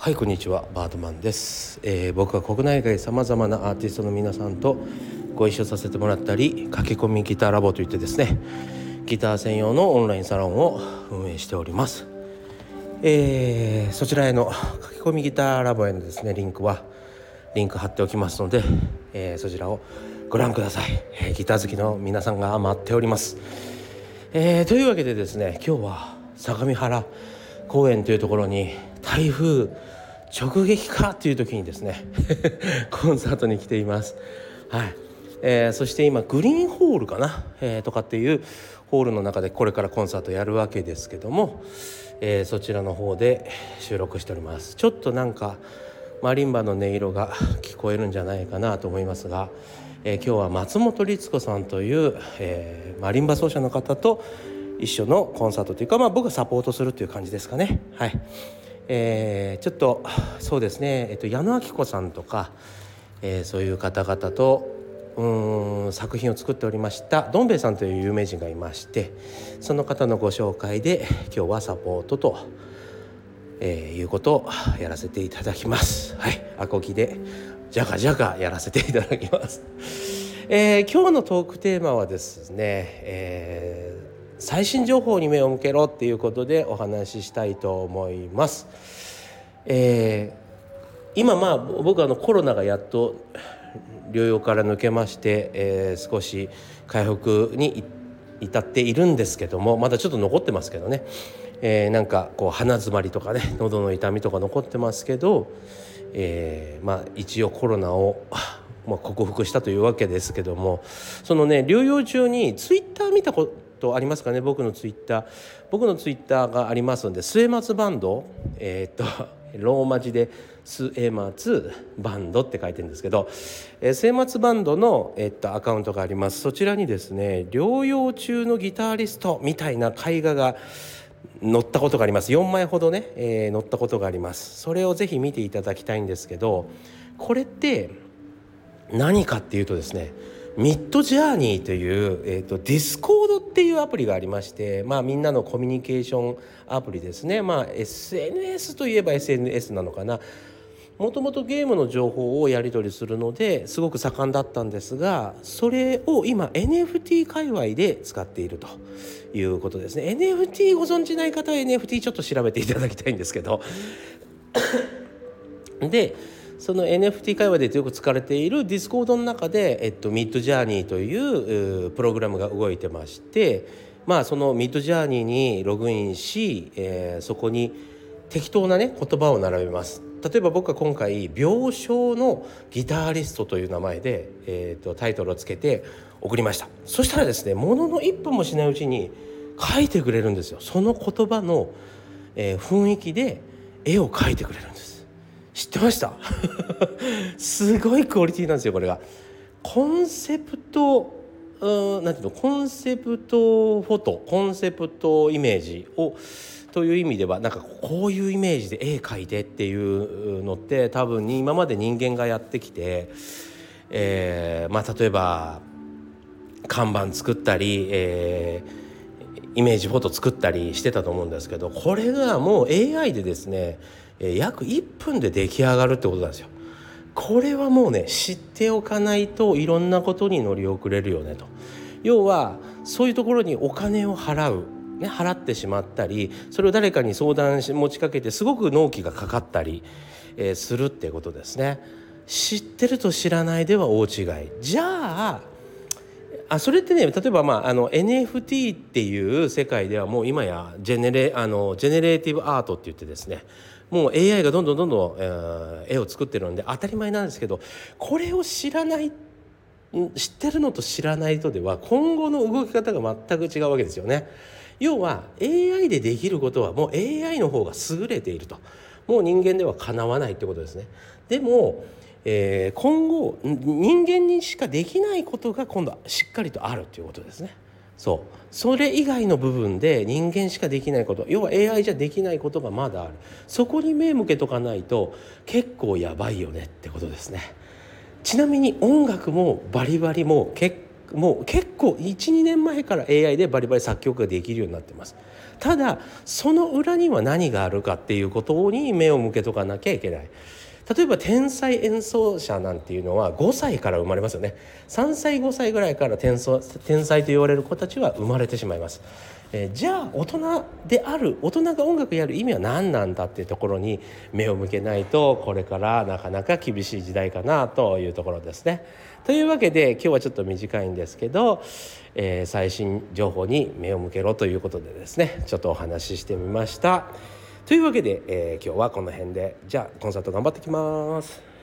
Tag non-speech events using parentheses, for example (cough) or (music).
はいこんにちは。バードマンです、えー、僕は国内外さまざまなアーティストの皆さんとご一緒させてもらったり駆け込みギターラボといってですねギター専用のオンラインサロンを運営しております、えー、そちらへの駆け込みギターラボへのですねリンクはリンク貼っておきますので、えー、そちらをご覧ください、え、ギター好きの皆さんが待っております、え、というわけでですね今日は相模原公園というところに台風直撃かという時にですね (laughs) コンサートに来ています。はい。えー、そして今グリーンホールかな、えー、とかっていうホールの中でこれからコンサートやるわけですけども、えー、そちらの方で収録しております。ちょっとなんかマリンバの音色が聞こえるんじゃないかなと思いますが、えー、今日は松本律子さんという、えー、マリンバ奏者の方と一緒のコンサートというか、まあ、僕がサポートするという感じですかね。はいえー、ちょっとそうですね、えっと、矢野明子さんとか、えー、そういう方々とうん作品を作っておりましたどん兵衛さんという有名人がいましてその方のご紹介で今日はサポートと、えー、いうことをやらせていただきます。はい、アコギでじゃかじゃかやらせていただきます。えー、今日のトークテーマはですね、えー最新情報に目を向けろっていうことでお話ししたいと思います。えー、今まあ僕はあのコロナがやっと療養から抜けまして、えー、少し回復に至っているんですけどもまだちょっと残ってますけどね、えー、なんかこう鼻づまりとかね (laughs) 喉の痛みとか残ってますけど、えー、まあ一応コロナを (laughs) まあ、克服したというわけですけどもそのね療養中にツイッター見たこととありますかね？僕のツイッター。僕のツイッターがありますので末松バンドえー、っと (laughs) ローマ字で末松バンドって書いてるんですけど、えー、末松バンドの、えー、っとアカウントがあります。そちらにですね療養中のギタリストみたいな絵画が載ったことがあります。4枚ほどね、えー、載ったことがあります。それをぜひ見ていただきたいんですけどこれって何かっていうとですねミッドジャーニーという、えーと、ディスコっていうアプリがありまして、まあ、みんなのコミュニケーションアプリですね、まあ、SNS といえば SNS なのかな。もともとゲームの情報をやり取りするのですごく盛んだったんですがそれを今 NFT 界隈で使っているということですね。NFT ご存じない方は NFT ちょっと調べていただきたいんですけど。でその NFT 会話でよく使われている Discord の中で、えっと、 Midjourney というプログラムが動いてましてまあその Midjourney にログインし、えー、そこに適当なね言葉を並べます。例えば僕は今回「病床のギタリスト」という名前で、えーと、タイトルをつけて送りました。そしたらですねものの1分もしないうちに書いてくれるんですよ。その言葉の、えー、雰囲気で絵を描いてくれるんです。知ってました？(laughs) すごいクオリティなんですよこれが。コンセプトうんなんていうの？コンセプトフォトコンセプトイメージをという意味ではなんかこういうイメージで絵描いてっていうのって多分に今まで人間がやってきて、えー、まあ例えば看板作ったり、えー、イメージフォト作ったりしてたと思うんですけどこれがもう AI でですね約1分で出来上がるってことなんですよ。これはもうね知っておかないといろんなことに乗り遅れるよねと。要はそういうところにお金を払う、ね、払ってしまったりそれを誰かに相談し持ちかけてすごく納期がかかったり、えー、するってことですね。知ってると知らないでは大違い。じゃああそれってね例えば、まあ、あの NFT っていう世界ではもう今やジェネレあのジェネレーティブアートって言ってですねもう AI がどんどんどんどん、えー、絵を作ってるんで当たり前なんですけどこれを知らない知ってるのと知らないとでは今後の動き方が全く違うわけですよね。要は AI でできることはもう AI の方が優れているともう人間ではかなわないってことですね。でも、えー、今後人間にしかできないことが今度はしっかりとあるということですね。そうそれ以外の部分で人間しかできないこと要は AI じゃできないことがまだあるそこに目向けとかないと結構やばいよねってことですねちなみに音楽もバリバリも結もう結構12年前から AI でバリバリ作曲ができるようになってますただその裏には何があるかっていうことに目を向けとかなきゃいけない。例えば天才演奏者なんていうのは5歳から生まれますよね。3歳5歳ぐらいから天天才と言われる子たちは生まれてしまいます、え、じゃあ大人である大人が音楽やる意味は何なんだっていうところに目を向けないとこれからなかなか厳しい時代かなというところですね。というわけで今日はちょっと短いんですけど、えー、最新情報に目を向けろということでですねちょっとお話ししてみました。というわけで、えー、今日はこの辺でじゃあコンサート頑張ってきます。